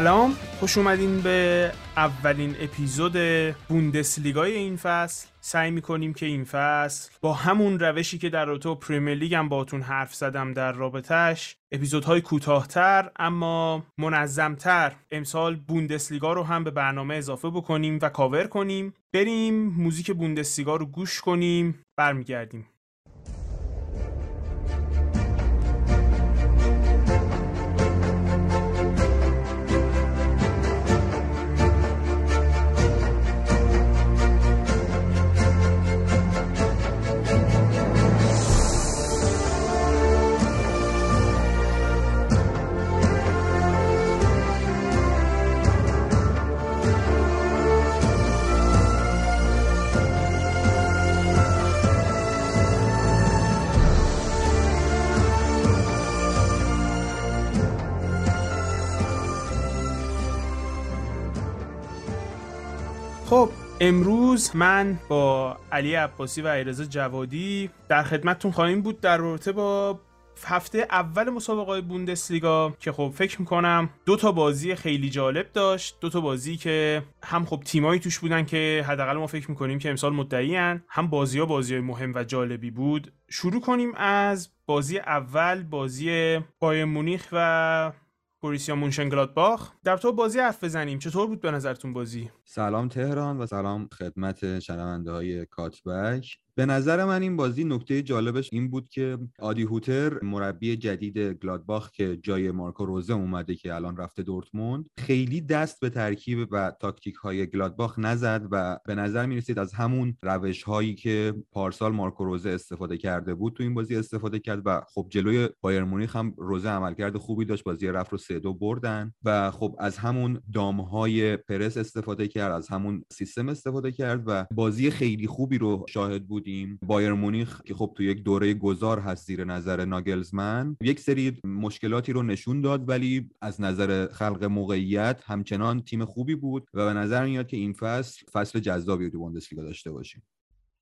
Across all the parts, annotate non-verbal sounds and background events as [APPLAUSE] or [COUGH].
سلام. خوش اومدین به اولین اپیزود بوندسلیگای این فصل. سعی می‌کنیم که این فصل با همون روشی که در رابطه پریمیر لیگ هم باتون حرف زدم در رابطهش اپیزودهای کوتاهتر اما منظمتر امسال بوندسلیگا رو هم به برنامه اضافه بکنیم و کاور کنیم. بریم موزیک بوندسلیگا رو گوش کنیم برمیگردیم. امروز من با علی عباسی و ایرزا جوادی در خدمتتون خواهیم بود در رابطه با هفته اول مسابقه بوندسلیگا که خب فکر می‌کنم دو تا بازی خیلی جالب داشت. دو تا بازی که هم خب تیمایی توش بودن که حداقل ما فکر می‌کنیم که امسال مدعیان هم بازی ها بازی های مهم و جالبی بود. شروع کنیم از بازی اول بازی بایر مونیخ و بوریسیا مونشنگلادباخ. در تو بازی حرف بزنیم. چطور بود به نظرتون بازی؟ سلام تهران و سلام خدمت شنونده های کاتبک. به نظر من این بازی نکته جالبش این بود که آدی هوتر مربی جدید گلادباخ که جای مارکو روزه اومده که الان رفته دورتموند خیلی دست به ترکیب و تاکتیک های گلادباخ نزد و به نظر می رسید از همون روش هایی که پارسال مارکو روزه استفاده کرده بود تو این بازی استفاده کرد و خب جلوی بایر مونیخ هم روزه عملکرد خوبی داشت بازی رفت رو سه دو بردن و خب از همون دام های پرس استفاده کرد. از همون سیستم استفاده کرد و بازی خیلی خوبی رو شاهد بود بودیم. بایر مونیخ که خب تو یک دوره گذار هست زیر نظر ناگلزمن یک سری مشکلاتی رو نشون داد ولی از نظر خلق موقعیت همچنان تیم خوبی بود و به نظر میاد که این فصل فصل جذابی تو بوندسلیگا داشته باشیم.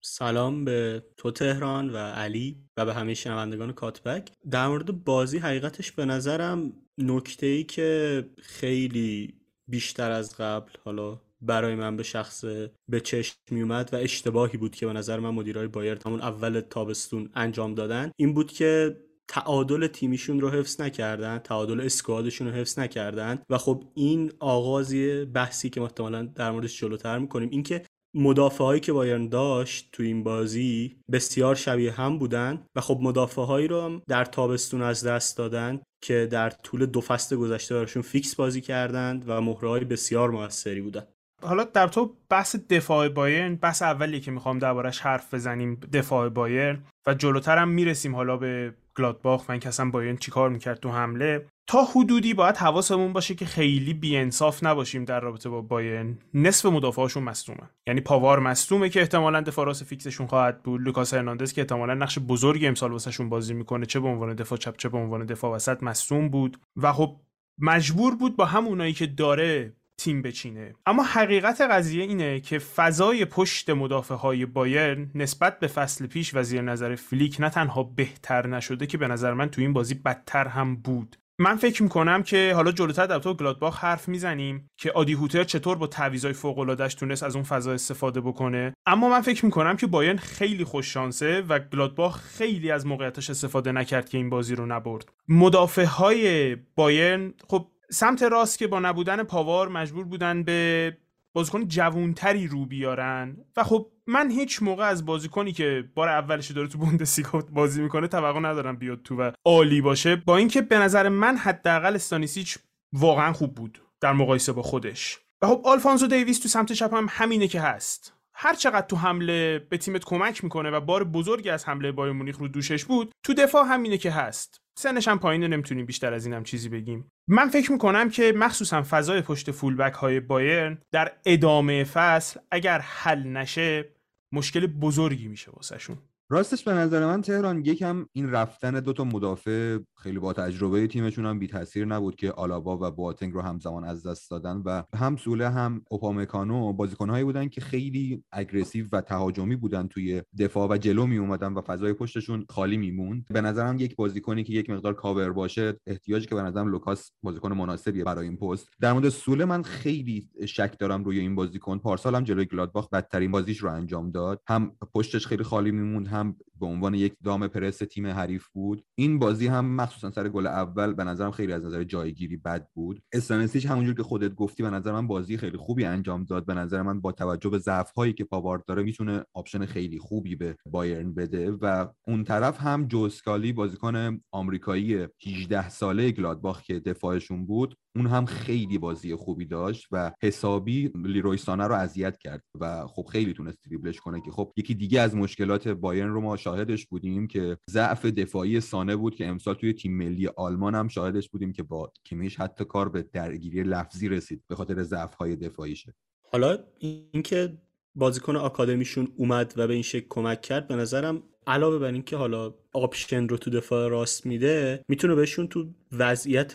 سلام به تو تهران و علی و به همه شنوندگان کاتبک. در مورد بازی حقیقتش به نظرم نکته ای که خیلی بیشتر از قبل حالا برای من به شخص به چشم میومد و اشتباهی بود که به نظر من مدیرای بایر همون اول تابستون انجام دادن. این بود که تعادل تیمیشون رو حفظ نکردن تعادل squad شون رو حفظ نکردن و خب این آغاز بحثی که احتمالا در موردش جلوتر می‌کنیم اینکه مدافع هایی که بایرن داشت تو این بازی بسیار شبیه هم بودن و خب مدافع هایی رو در تابستون از دست دادن که در طول دو فصل گذشته براشون fix بازی کردند و مهره بسیار موثری بودن. حالا در تو بحث دفاع بایرن بحث اولی که می‌خوام دربارش حرف بزنیم دفاع بایرن و جلوتر هم می‌رسیم حالا به گلادباخ و اینکه اصلا بایرن چیکار می‌کرد تو حمله. تا حدودی باید حواسمون باشه که خیلی بی‌انصاف نباشیم در رابطه با بایرن. نصف مدافعاشون مصدومه. یعنی پاوار مصدومه که احتمالا دفاع راست fix شون خواهد بود. لوکاس هرناندز که احتمالا نقش بزرگی امسال واسهشون بازی می‌کنه چه به عنوان دفاع چپ چه به عنوان دفاع وسط مصدوم بود. و خب مجبور بود با همونایی که داره تیم بچینه. اما حقیقت قضیه اینه که فضای پشت مدافع های بایرن نسبت به فصل پیش و نفر فلیک نه تنها بهتر نشده که به نظر من تو این بازی بدتر هم بود. من فکر می‌کنم که حالا جلوتر در تو گلادباخ حرف می‌زنیم که آدی هوتر چطور با تعویضای فوق العادهش تونست از اون فضا استفاده بکنه. اما من فکر می‌کنم که بایرن خیلی خوش شانسه و گلادباخ خیلی از موقعیتش استفاده نکرد که این بازی رو نبرد. مدافع های بایرن خب سمت راست که با نبودن پاوار مجبور بودن به بازیکن جوونتری رو بیارن. و خب من هیچ موقع از بازیکنی که بار اولش داره تو بوندسلیگا بازی می‌کنه توقع ندارم بیاد تو و عالی باشه. با اینکه به نظر من حداقل استانیسیچ واقعا خوب بود در مقایسه با خودش. و خب آلفانزو دیویس تو سمت چپ هم همینه که هست. هر چقدر تو حمله به تیمت کمک می‌کنه و بار بزرگی از حمله بایر مونیخ رو دوشش بود تو دفاع همینه که هست. سنش هم پایینه نمی‌تونیم بیشتر از اینم چیزی بگیم. من فکر می‌کنم که مخصوصا فضای پشت فولبک های بایرن در ادامه فصل اگر حل نشه مشکل بزرگی میشه واسهشون. راستش به نظر من تهران یکم این رفتن دو تا مدافع خیلی با تجربه تیمشون هم بی تاثیر نبود که آلابا و بواتنگ رو همزمان از دست دادن و هم سوله هم اوپامکانو بازیکنهایی بودن که خیلی aggressive و تهاجمی بودن توی دفاع و جلو می اومدن و فضای پشتشون خالی میموند. به نظرم یک بازیکنی که یک مقدار کاور باشه احتیاجی که به نظرم لوکاس بازیکن مناسبیه برای این پست. در مورد سوله من خیلی شک دارم روی این بازیکن. پارسال هم جلوی گلادباخ بدترین بازیش رو انجام داد. هم پشتش خیلی خالی میموند هم به عنوان یک دام پرس تیم حریف بود. این بازی هم مخصوصا سر گل اول به نظرم خیلی از نظر جایگیری بد بود. استانیشیچ همونجور که خودت گفتی به نظر من بازی خیلی خوبی انجام داد. به نظر من با توجه به ضعف هایی که پاوارد داره می‌تونه option خیلی خوبی به بایرن بده و اون طرف هم جو اسکالی بازیکن آمریکایی 18 ساله گلادباخ که دفاعشون بود اون هم خیلی بازی خوبی داشت و حسابی لیروی سانه رو اذیت کرد و خب خیلی تونست دریبلش کنه که خب یکی دیگه از مشکلات بایرن رو ما شاهدش بودیم که ضعف دفاعی سانه بود که امسال توی تیم ملی آلمان هم شاهدش بودیم که با کیمیش حتی کار به درگیری لفظی رسید به خاطر ضعف های دفاعیشه. حالا اینکه بازیکن آکادمیشون اومد و به این شکل کمک کرد به نظرم علاوه بر اینکه حالا option رو تو دفاع راست میده می‌تونه بهشون تو وضعیت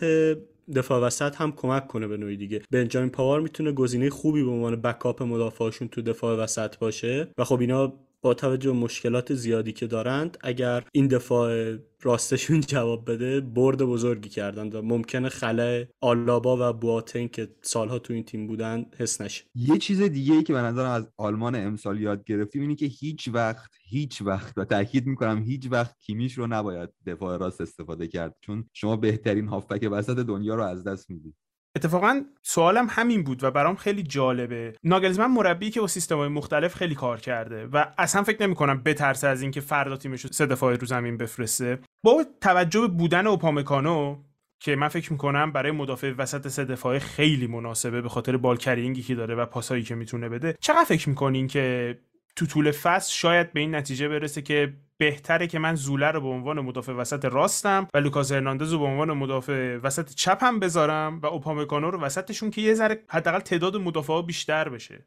دفاع وسط هم کمک کنه به نوعی دیگه. بنجامین پاوار می‌تونه گزینه خوبی به عنوان backup مدافعاشون تو دفاع وسط باشه. و خب اینا با توجه به مشکلات زیادی که دارند اگر این دفاع راستشون [LAUGHS] جواب بده برد بزرگی کردن و ممکنه خلای آلابا و بواتنگ که سالها تو این تیم بودن حس نشه. یه چیز دیگه ای که به نظرم از آلمان امسال یاد گرفتیم اینه که هیچ وقت هیچ وقت و تاکید می‌کنم هیچ وقت کیمیش رو نباید دفاع راست استفاده کرد چون شما بهترین هافبک وسط دنیا رو از دست می‌دید. اتفاقا سوالم همین بود و برام خیلی جالبه. ناگلزمن مربی که با سیستم‌های مختلف خیلی کار کرده و اصلا فکر نمی کنم بترسه از اینکه فردا تیمش رو سه دفاعی رو زمین بفرسته. با توجه به بودن اوپامکانو که من فکر می‌کنم برای مدافع وسط سه دفاعه خیلی مناسبه به خاطر بال کرینگی که داره و پاسایی که می‌تونه بده. چقدر فکر می‌کنین که تو طول فصل شاید به این نتیجه برسه که بهتره که من زوله رو به عنوان مدافع وسط راستم و لوکاس هرناندز رو به عنوان مدافع وسط چپم بذارم و اوپامکانو رو وسطشون که یه ذره حداقل تعداد مدافعا بیشتر بشه.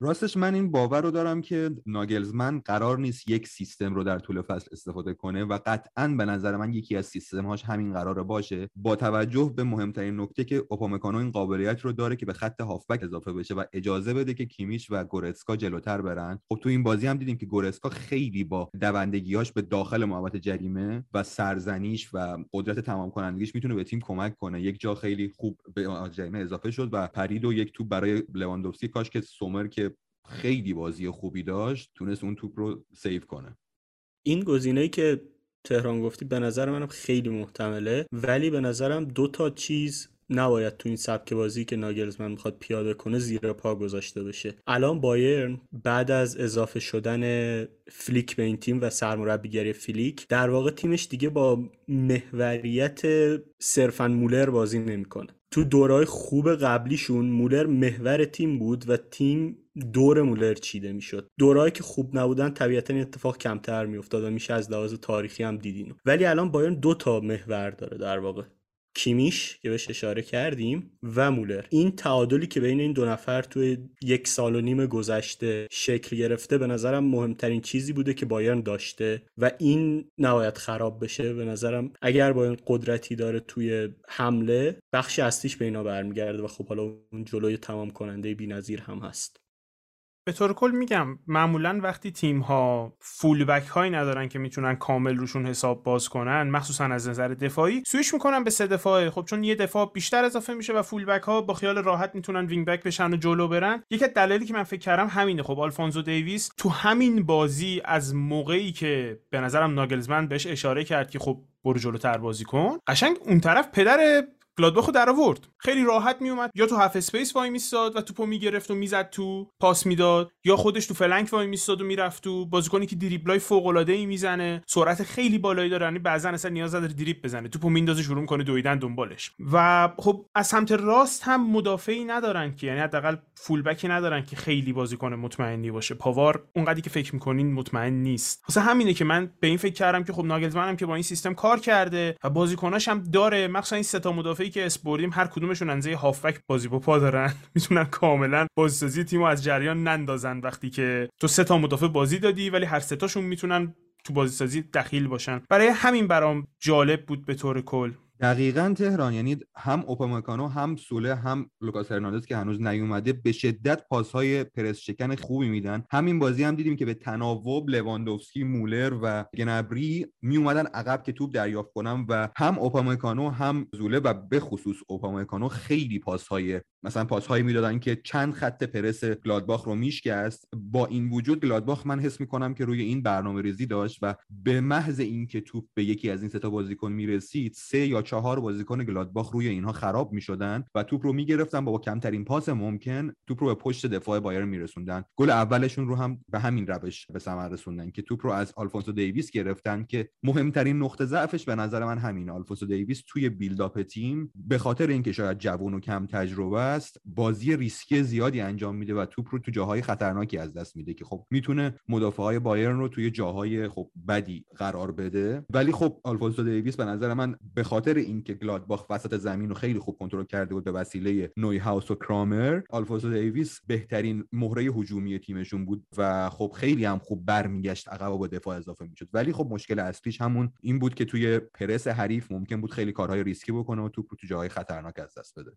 راستش من این باور رو دارم که ناگلزمن قرار نیست یک سیستم رو در طول فصل استفاده کنه و قطعا به نظر من یکی از سیستم هاش همین قراره باشه با توجه به مهمترین نکته که اوپامکانو این قابلیت رو داره که به خط هافبک اضافه بشه و اجازه بده که کیمیش و گورسکا جلوتر برن. خب تو این بازی هم دیدیم که گورسکا خیلی با دوندگیاش به داخل محوطه جریمه و سرزنیش و قدرت تمام کنندگیش می‌تونه به تیم کمک کنه. یک جا خیلی خوب به جریمه اضافه شد و پرید و یک توپ برای لواندوفسکی کاشت که سومر که خیلی بازی خوبی داشت تونست اون توپ رو save کنه. این گزینه که تهران گفتی به نظر منم خیلی محتمله ولی به نظرم دو تا چیز نباید تو این سبک بازی که ناگلزمن می‌خواد پیاده کنه زیر پا گذاشته بشه. الان بایرن بعد از اضافه شدن فلیک به این تیم و سرمربیگری فلیک در واقع تیمش دیگه با محوریت صرفا مولر بازی نمی‌کنه. تو دورای خوب قبلیشون مولر محور تیم بود و تیم دور مولر چیده می‌شد. دورایی که خوب نبودن طبیعتا این اتفاق کمتر میافتاد و میشه از لحاظ تاریخی هم دیدین. ولی الان بایرن دو تا محور داره در واقع. کیمیش که بهش اشاره کردیم و مولر. این تعادلی که بین این دو نفر توی یک سال و نیم گذشته شکل گرفته به نظرم مهمترین چیزی بوده که بایرن داشته و این نباید خراب بشه. به نظرم اگر بایرن قدرتی داره توی حمله بخشی اصلیش به اینا برمیگرده و خب حالا اون جلوی تمام کننده بی‌نظیر هم هست. به طور کل میگم معمولا وقتی تیم ها full back هایی ندارن که می‌تونن کامل روشون حساب باز کنن مخصوصا از نظر دفاعی سویش می‌کنن به سه دفاعه. خب چون یه دفاع بیشتر اضافه میشه و full back ها با خیال راحت می‌تونن wing back بشن و جلو برن. یکی از دلایلی که من فکر کردم همینه. خب آلفونزو دیویس تو همین بازی از موقعی که به نظرم ناگلزمن بهش اشاره کرد که خب برو جلوتر بازی کن قشنگ اون طرف پدر گلادباخو در آورد خیلی راحت میومد یا تو half space وای میستاد و توپو می‌گرفت و می‌زد تو پاس می‌داد یا خودش تو flank وای میستاد و می‌رفت تو بازیکنی که دریبلای فوق العاده ای می‌زنه. سرعت خیلی بالایی داره. یعنی بعضا اصلا نیاز نداره دریبل بزنه. توپو میندازه شروع می‌کنه دویدن دنبالش. و خب از سمت راست هم مدافعی ندارن که یعنی حداقل full back ی ندارن که خیلی بازیکن مطمئنی باشه. پاوار اونقدری که فکر می‌کنین مطمئن نیست. واسه همینه که من به این فکر کردم که خب ناگلزمن که با این سیستم کار کرده و بازیکناش هم داره. مخصوصا این سه تا که اسم بردیم هر کدومشون اندازه هافبک بازی با پا دارن. [LAUGHS] می‌تونن کاملا بازیسازی تیمو از جریان نندازن وقتی که تو سه تا مدافع بازی دادی ولی هر سه تاشون می‌تونن تو بازی سازی دخیل باشن. برای همین برام جالب بود به طور کل. دقیقا تهران یعنی هم اوپامکانو هم زوله هم لوکاس هرناندز که هنوز نیومده به شدت پاسهای پرس شکن خوبی میدن. همین بازی هم دیدیم که به تناوب لواندوفسکی مولر و گنبری می اومدن عقب که توپ دریافت کنن و هم اوپامکانو هم زوله و به خصوص اوپامکانو خیلی پاسهای مثلا پاسهایی می‌دادن که چند خط پرس گلادباخ رو میشکست. با این وجود گلادباخ من حس می‌کنم که روی این برنامه ریزی داشت و به محض اینکه توپ به یکی از این سه تا بازیکن می‌رسید سه یا چهار بازیکن گلادباخ روی اینها خراب می‌شدن و توپ رو می‌گرفتن. با, با کمترین پاس ممکن توپ رو به پشت دفاع بایرن میرسوندن. گل اولشون رو هم به همین روش به ثمر رسوندن که توپ رو از آلفونسو دیویس گرفتن که مهمترین نقطه ضعفش به نظر من همین. آلفونسو دیویس توی buildup تیم به خاطر اینکه شاید جوون و کم تجربه است بازی ریسکی زیادی انجام میده و توپ رو تو جاهای خطرناکی از دست میده که خب می‌تونه مدافع های بایرن رو توی جاهای خب بدی قرار بده. ولی خب آلفونسو دیویس به نظر من به خاطر اینکه گلادباخ وسط زمین رو خیلی خوب کنترل کرده بود به وسیله نویهاوس و کرامر آلفونسو دیویس بهترین مهره هجومی تیمشون بود و خب خیلی هم خوب برمیگشت عقب و به دفاع اضافه می‌شد. ولی خب مشکل اصلیش همون این بود که توی پرس حریف ممکن بود خیلی کارهای ریسکی بکنه و توپ رو تو جاهای خطرناک از دست بده.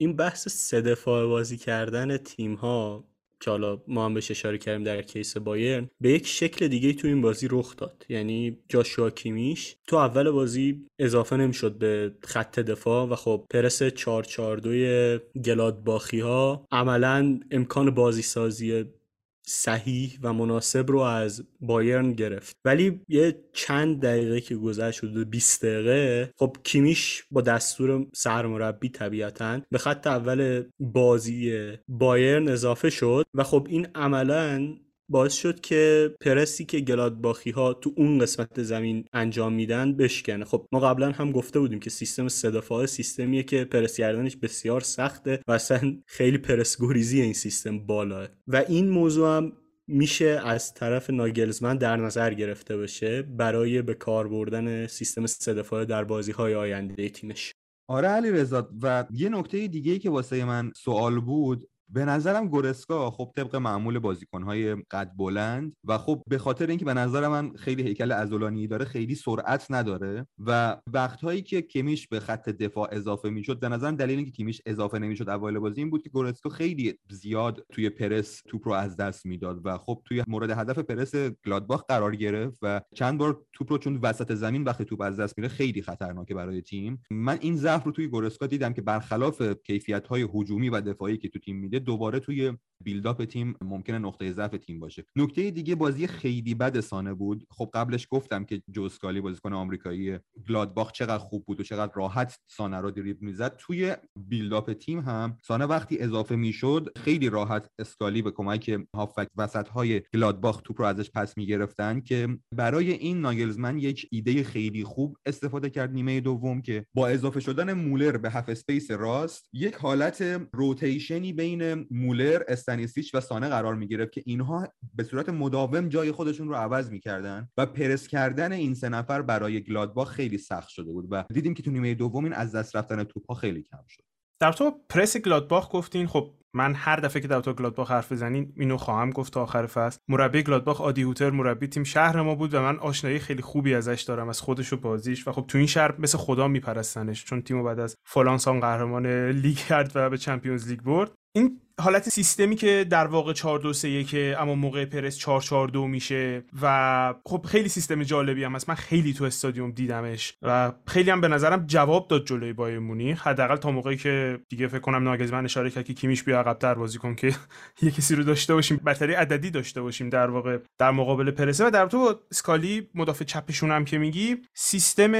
این بحث سه دفاع بازی کردن تیم ها که حالا ما هم بهش اشاره کردیم در case بایرن به یک شکل دیگه تو این بازی رخ داد. یعنی جاشوا کیمیش تو اول بازی اضافه نمی‌شد به خط دفاع و خب پرس 442 گلادباخی ها عملا امکان بازی سازی صحیح و مناسب رو از بایرن گرفت. ولی یه چند دقیقه که گذشت شده 20 دقیقه خب کیمیش با دستور سرمربی طبیعتا به خط اول بازی بایرن اضافه شد و خب این عملا باعث شد که پرسی که گلادباخی ها تو اون قسمت زمین انجام میدن بشکنه. خب ما قبلا هم گفته بودیم که سیستم سه سیستمیه که پرس کردنش بسیار سخته و اصلا خیلی پرس گریزی این سیستم بالاه و این موضوع هم میشه از طرف ناگلزمن در نظر گرفته باشه برای به کار بردن سیستم سه در بازی های آینده تیمش. آره علی رضا و یه نکته دیگه ای که واسه من سوال بود به نظرم گورسکا خب طبق معمول بازیکنهای قد بلند و خب به خاطر اینکه به نظر من خیلی هیکل ازولانی داره خیلی سرعت نداره و وقتهایی که کمیش به خط دفاع اضافه می‌شد به نظرم دلیل اینکه کمیش اضافه نمی‌شد اوایل بازی این بود که گورسکا خیلی زیاد توی پرس توپ رو از دست می‌داد و خب توی مورد هدف پرس گلادباخ قرار گرفت و چند بار توپ رو چون وسط زمین وقتی توپ از دست میره خیلی خطرناکه برای تیم. من این ضعف رو توی گورسکا دیدم که برخلاف کیفیت های هجومی و دفاعی که تو تیم میده دوباره توی بیلداپ تیم ممکنه نقطه ضعف تیم باشه. نکته دیگه بازی خیلی بد سانه بود. خب قبلش گفتم که جوسکالی بازیکن آمریکایی گلادباخ چقدر خوب بود و چقدر راحت سانه رو دریبل می‌زد. توی بیلداپ تیم هم سانه وقتی اضافه می‌شد خیلی راحت اسکالی به کمک هافک وسط های گلادباخ توپ رو ازش پس می‌گرفتن که برای این ناگلزمن یک ایده خیلی خوب استفاده کرد نیمه دوم که با اضافه شدن مولر به half space راست یک حالت rotation ی بین مولر استانیسیچ و سانه قرار می گرفت که اینها به صورت مداوم جای خودشون رو عوض می‌کردن و پرس کردن این سه نفر برای گلادباخ خیلی سخت شده بود و دیدیم که تو نیمه دوم این از دست رفتن توپ خیلی کم شد. در تو پرس گلادباخ گفتین خب من هر دفعه که در تو گلادباخ حرف بزنین اینو خواهم گفت تا آخر فصل. مربی گلادباخ آدی هوتر مربی تیم شهر ما بود و من آشنایی خیلی خوبی ازش دارم از خودش و بازیش و خب تو این شهر مثل خدا میپرستنش چون تیمو بعد از فلان سال قهرمان لیگ کرد و به Champions League برد. این حالت سیستمی که در واقع 4 2 3 که اما موقع پرس 4 4 2 میشه و خب خیلی سیستم جالبی هم هست. من خیلی تو استادیوم دیدمش و خیلی هم به نظرم جواب داد جلوی بایر مونیخ. حداقل تا موقعی که دیگه فکر کنم ناگزمن اشاره کرد که کیمیش بیا عقب بازی کن که [LAUGHS] یه کسی رو داشته باشیم برتری عددی داشته باشیم در واقع در مقابل پرسه. و در تو اسکالی مدافع چپشون هم که میگی سیستم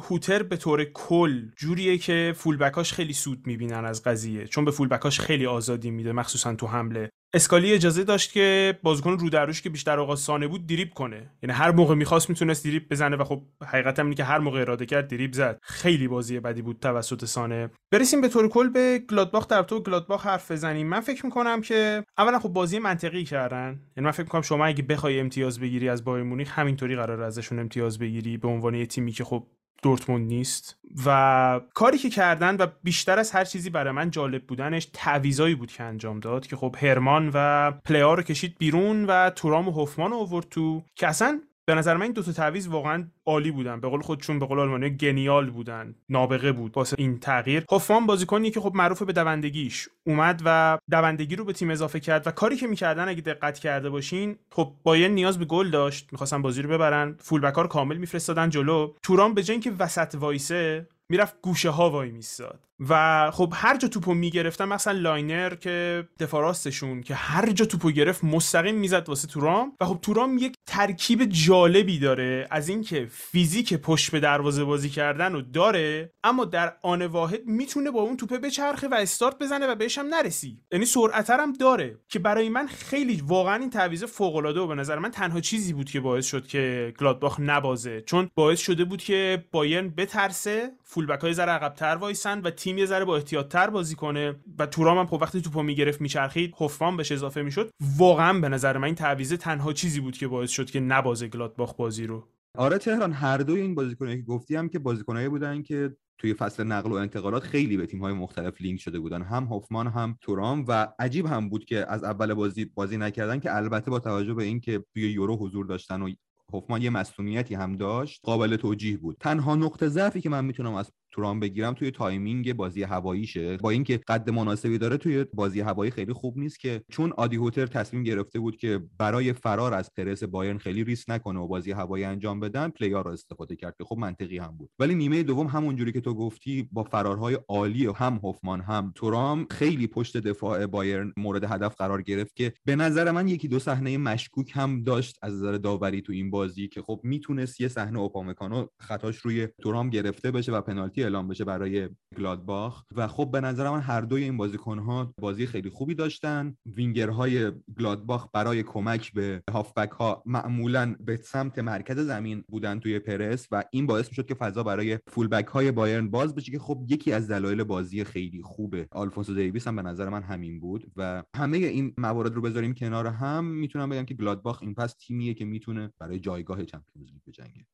هوتر به طور کل جوریه که فولبکاش خیلی سود می‌بینن از قضیه چون به فولبکاش خیلی آزادی میده مخصوصا تو حمله. اسکالی اجازه داشت که بازیکن رو دروش که بیشتر اوقات سانه بود دریب کنه. یعنی هر موقع می‌خواست می‌تونست دریب بزنه و خب حقیقت اینه که هر موقع اراده کرد دریب زد. خیلی بازی بدی بود توسط سانه. برسیم به طور کل به گلادباخ در تو گلادباخ حرف بزنیم. من فکر می‌کنم که اولا خب بازی منطقی کردن. یعنی من فکر می‌کنم شما اگه بخوای امتیاز بگیری از بایر مونیخ همینطوری قرار ازشون امتیاز بگیری به عنوان تیمی که خب دورتموند نیست. و کاری که کردن و بیشتر از هر چیزی برای من جالب بودنش تعویضایی بود که انجام داد که خب هرمان و پلیا رو کشید بیرون و تورام و هوفمان رو آورد تو که اصلا به نظر من این دو تا تعویض واقعا عالی بودن. به قول خودشون به قول آلمانی گنیال بودن. نابغه بود واسه این تغییر. هوفمان بازیکنی که خب معروف به دوندگیش اومد و دوندگی رو به تیم اضافه کرد و کاری که می‌کردن اگه دقت کرده باشین خب باین نیاز به گل داشت. می‌خواستن بازی رو ببرن. فولبک ها رو کامل میفرستادن جلو. تورام به جای اینکه وسط وایسه می‌رفت گوشه ها وای میستاد. و خب هر جا توپو می‌گرفتن مثلا لاینر که دفاع راستشون که هر جا توپو گرفت مستقیم می‌زد واسه تورام. و خب تورام یک ترکیب جالبی داره از اینکه فیزیک پشت به دروازه بازی کردن رو داره اما در آن واحد می‌تونه با اون توپه بچرخه و استارت بزنه و بهش هم نرسی. یعنی سرعت هم داره که برای من خیلی واقعا این تعویض فوق العاده و به نظر من تنها چیزی بود که باعث شد که گلادباخ نبازه. چون باعث شده بود که بایرن بترسه فولبک ها یه ذره عقب‌تر وایسن و تیم یه ذره با احتیاطتر بازی کنه و تورام هم خب وقتی توپو می‌گرفت میچرخید هوفمان بهش اضافه می‌شد. واقعا به نظر من این تعویض تنها چیزی بود که باعث شد که نبازه گلادباخ بازی رو. آره تهران هر دوی این بازیکنایی که گفتی هم که بازیکنایی بودن که توی فصل نقل و انتقالات خیلی به تیم‌های مختلف لینک شده بودن. هم هوفمان هم تورام و عجیب هم بود که از اول بازی بازی نکردن که البته با توجه به اینکه توی یورو حضور داشتن و هوفمان یه مسئولیتی هم داشت قابل توجیه بود. تنها نقطه ضعفی که من می‌تونم از تورام بگیرم توی timing بازی هواییشه. با اینکه قد مناسبی داره توی بازی هوایی خیلی خوب نیست که چون آدی هوتر تصمیم گرفته بود که برای فرار از پرس بایرن خیلی ریسک نکنه و بازی هوایی انجام بدن پلئا رو استفاده کرد که خب منطقی هم بود. ولی نیمه دوم همونجوری که تو گفتی با فرارهای عالی هم هوفمان هم تورام خیلی پشت دفاع بایرن مورد هدف قرار گرفت که به نظر من یکی دو صحنه مشکوک هم داشت از نظر داوری تو این بازی که خب می‌تونست یه صحنه اوپامکانو خطاش روی تورام گرفته بشه و پنالتی اعلام بشه برای گلادباخ. و خب به نظر من هر دوی این بازیکنها بازی خیلی خوبی داشتن. وینگرهای گلادباخ برای کمک به هافبک ها معمولا به سمت مرکز زمین بودن توی پرس و این باعث می‌شد که فضا برای فولبک های بایرن باز بشه که خب یکی از دلایل بازی خیلی خوبه آلفونسو دیویس هم به نظر من همین بود. و همه این موارد رو بذاریم کنار هم. می‌تونم بگم که گلادباخ این پس تیمیه که می‌تونه برای جایگاه Champions League بجنگه.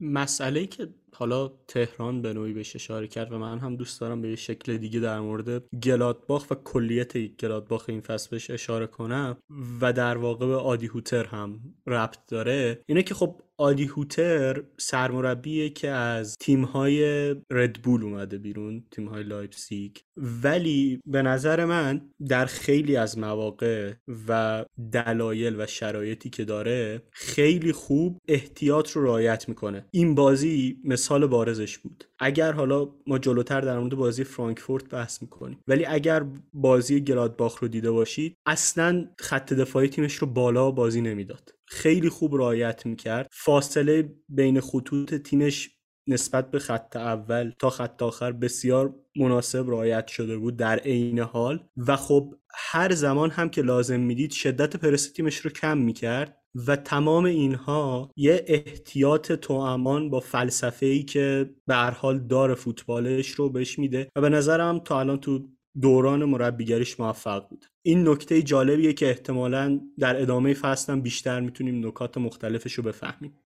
مسئله که حالا تهران به نوعی بهش اشاره کرد و من هم دوست دارم به شکل دیگه در مورد گلادباخ و کلیت گلادباخ این فصل بهش اشاره کنم و در واقع به آدی هوتر هم ربط داره. اینه که خب آدی هوتر سرمربیه که از تیمهای ردبول اومده بیرون تیمهای لایپسیگ ولی به نظر من در خیلی از مواقع و دلایل و شرایطی که داره خیلی خوب احتیاط رو رعایت می‌کنه. این بازی مثال بارزش بود. اگر حالا ما جلوتر در مورد بازی فرانکفورت بحث می‌کنیم ولی اگر بازی گلادباخ رو دیده باشید اصلا خط دفاعی تیمش رو بالا بازی نمی‌داد. خیلی خوب رعایت می‌کرد. فاصله بین خطوط تیمش نسبت به خط اول تا خط آخر بسیار مناسب رعایت شده بود در عین حال. و خب هر زمان هم که لازم می‌دید شدت پرس تیمش رو کم می‌کرد. و تمام اینها یه احتیاط توامان با فلسفه ای که به هر حال دار فوتبالش رو بهش میده و به نظرم تا الان تو دوران مربیگریش موفق بود. این نکته جالبیه که احتمالا در ادامه فصل بیشتر می‌تونیم نکات مختلفش رو بفهمیم.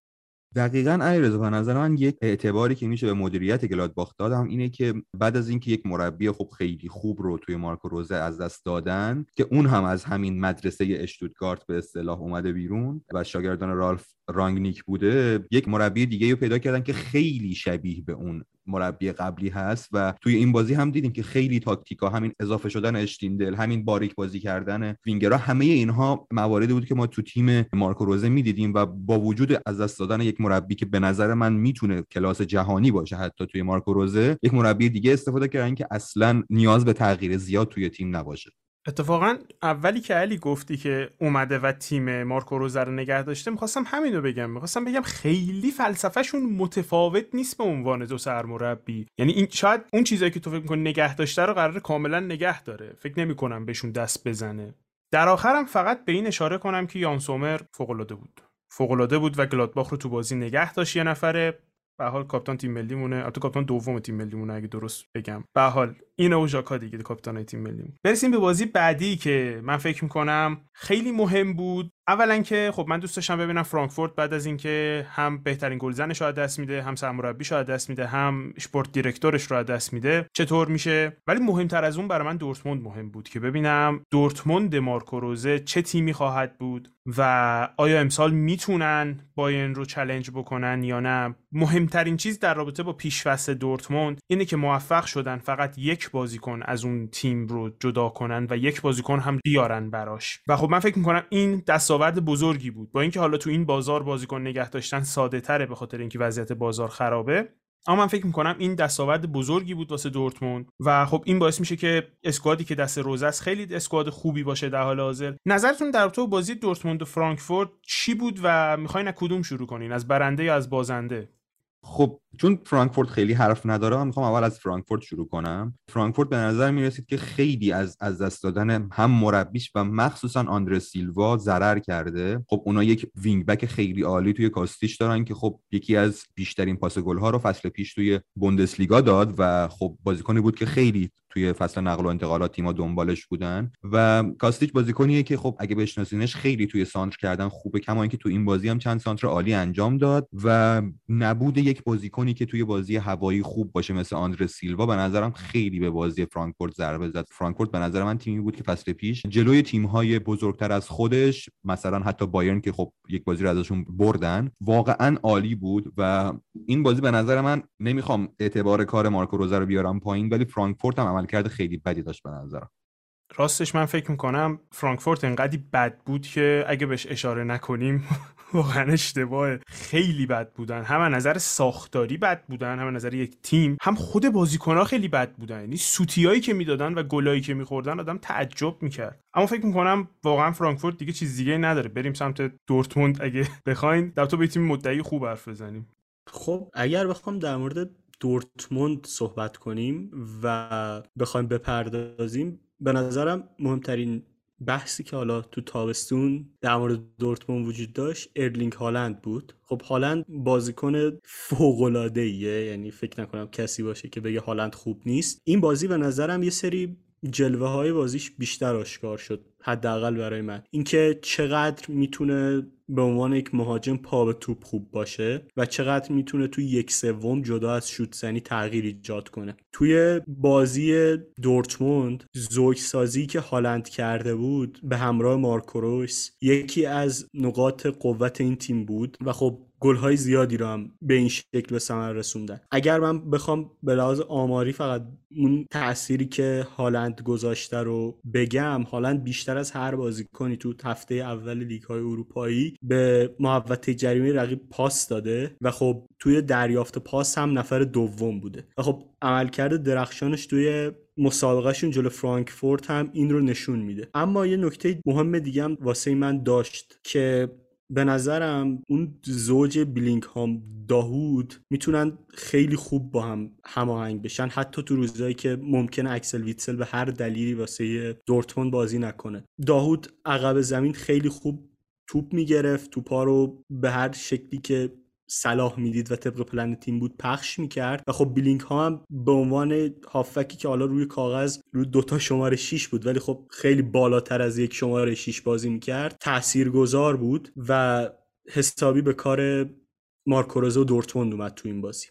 دقیقا علیرضا به نظر من یک اعتباری که میشه به مدیریت گلادباخ دادم اینه که بعد از اینکه یک مربی خوب خیلی خوب رو توی مارکو روزه از دست دادن که اون هم از همین مدرسه اشتوتگارت به اصطلاح اومده بیرون و شاگردان رالف رانگنیک بوده یک مربی دیگه رو پیدا کردن که خیلی شبیه به اون مربی قبلی هست و توی این بازی هم دیدیم که خیلی تاکتیکا همین اضافه شدن اشتیندل همین باریک بازی کردن وینگرها همه اینها مواردی بود که ما تو تیم مارکو روزه می‌دیدیم و با وجود از دست دادن یک مربی که به نظر من می‌تونه کلاس جهانی باشه حتی توی مارکو روزه یک مربی دیگه استفاده کردن که اصلا نیاز به تغییر زیاد توی تیم نباشه. اتفاقا اولی که علی گفتی که اومده و تیم مارکو روزه رو نگه داشته می‌خواستم همین رو بگم. می‌خواستم بگم خیلی فلسفهشون متفاوت نیست به عنوان دو سرمربی. یعنی این شاید اون چیزایی که تو فکر می‌کنی نگه داشته رو قرار کاملا نگه داره. فکر نمی‌کنم بهشون دست بزنه. در آخرم فقط به این اشاره کنم که یان سومر فوق بود. فوق بود و گلادباخ رو تو بازی نگه داشت یه نفره. به حال کاپیتان تیم ملی مونه البته کاپیتان دوم تیم ملی مونه اگه درست بگم. به حال این او ژاکا دیگه کاپیتان تیم ملی برسیم به بازی بعدی که من فکر می‌کنم خیلی مهم بود. اولا که خب من دوست داشتم ببینم فرانکفورت بعد از اینکه هم بهترین گلزنش رو دست میده هم سرمربیش رو دست میده هم اسپورت دیرکتورش رو دست میده. چطور میشه؟ ولی مهمتر از اون برای من دورتموند مهم بود که ببینم دورتموند مارکو روزه چه تیمی خواهد بود و آیا امسال می‌تونن باین رو چلنج بکنن یا نه. مهمترین چیز در رابطه با پیشفست دورتموند اینه که موفق شدن فقط یک بازیکن از اون تیم رو جدا کنن و یک بازیکن هم بیارن براش. و خب من فکر می‌کنم این دستاورد بزرگی بود. با اینکه حالا تو این بازار بازیکن نگه داشتن ساده تره به خاطر اینکه وضعیت بازار خرابه. اما من فکر می‌کنم این دستاورد بزرگی بود واسه دورتموند و خب این باعث میشه که اسکوادی که دست روزه است خیلی اسکواد خوبی باشه در حال حاضر. نظرتون در تو بازی دورتموند و فرانکفورت چی بود و می‌خواین از کدوم شروع کنین؟ از برنده یا از بازنده؟ خب چون فرانکفورت خیلی حرف نداره من می‌خوام اول از فرانکفورت شروع کنم. فرانکفورت به نظر می‌رسید که خیلی از از دست دادن هم مربیش و مخصوصا آندره سیلوا ضرر کرده. خب اونا یک وینگ بک خیلی عالی توی کاستیچ دارن که خب یکی از بیشترین پاس گل ها رو فصل پیش توی بوندسلیگا داد و خب بازیکنی بود که خیلی توی فصل نقل و انتقالات تیما دنبالش بودن. و کاستیچ بازیکنیه که خب اگه بشناسینش خیلی توی سانتر کردن خوبه کما اینکه تو این بازی هم چند سانتر عالی انجام داد و نبود یک بازیکنی که توی بازی هوایی خوب باشه مثل آندر سیلوا. به نظرم خیلی به بازی فرانکفورت ضربه زد. فرانکفورت به نظر من تیمی بود که فصل پیش جلوی تیم‌های بزرگتر از خودش مثلا حتی بایرن که خب یک بازی رو ازشون بردن واقعا عالی بود و این بازی به نظر من نمی‌خوام اعتبار کار مارکو روزا رو بیارم پایین ولی فرانکفورت هم عملکرد خیلی بدی داشت به نظرم. راستش من فکر می‌کنم فرانکفورت انقدی بد بود که اگه بهش اشاره نکنیم [LAUGHS] واقعا اشتباه خیلی بد بودن. هم نظر ساختاری بد بودن هم نظر یک تیم هم خود بازیکنها خیلی بد بودن. یعنی سوتیایی که می‌دادن و گلایی که میخوردن آدم تعجب می‌کرد. اما فکر می‌کنم واقعا فرانکفورت دیگه چیز دیگه نداره. بریم سمت دورتموند اگه [LAUGHS] بخواین. در تو به تیم مدعی خوب حرف بزنیم. خب اگر بخوام در مورد دورتموند صحبت کنیم و بخوایم بپردازیم به نظرم مهمترین بحثی که حالا تو تابستون در مورد دورتموند وجود داشت ارلینگ هالند بود. خب هالند بازیکن فوق العاده یعنی فکر نکنم کسی باشه که بگه هالند خوب نیست. این بازی به نظرم یه سری جلوه های بازیش بیشتر آشکار شد حداقل برای من. اینکه چقدر می‌تونه به عنوان یک مهاجم پا به توپ خوب باشه و چقدر می‌تونه توی یک سوم جدا از شوت زنی تغییر ایجاد کنه. توی بازی دورتموند زوج سازی که هالند کرده بود به همراه مارکوروس یکی از نقاط قوت این تیم بود و خب گلهای زیادی رو هم به این شکل به ثمر رسوندن. اگر من بخوام به لحاظ آماری فقط اون تأثیری که هالند گذاشته رو بگم هالند بیشتر از هر بازیکنی تو هفته اول لیگ های اروپایی به محوطه جریمه رقیب پاس داده و خب توی دریافت پاس هم نفر دوم بوده. و خب عملکرد درخشانش توی مسابقهشون جلو فرانکفورت هم این رو نشون میده. اما یه نکته مهم دیگه هم واسه من داشت که به نظرم اون زوج بلینگام داهود می‌تونن خیلی خوب با هم هماهنگ بشن حتی تو روزایی که ممکنه اکسل ویتسل به هر دلیلی واسه دورتموند بازی نکنه. داهود عقب زمین خیلی خوب توپ می‌گرفت توپا رو به هر شکلی که صلاح می‌دید و طبق پلن تیم بود پخش می‌کرد و خب بلینگام هم به عنوان هافبکی که حالا روی کاغذ روی دوتا شماره 6 بود ولی خب خیلی بالاتر از یک شماره 6 بازی می‌کرد تاثیرگذار بود و حسابی به کار مارکو و دورتموند اومد تو این بازی.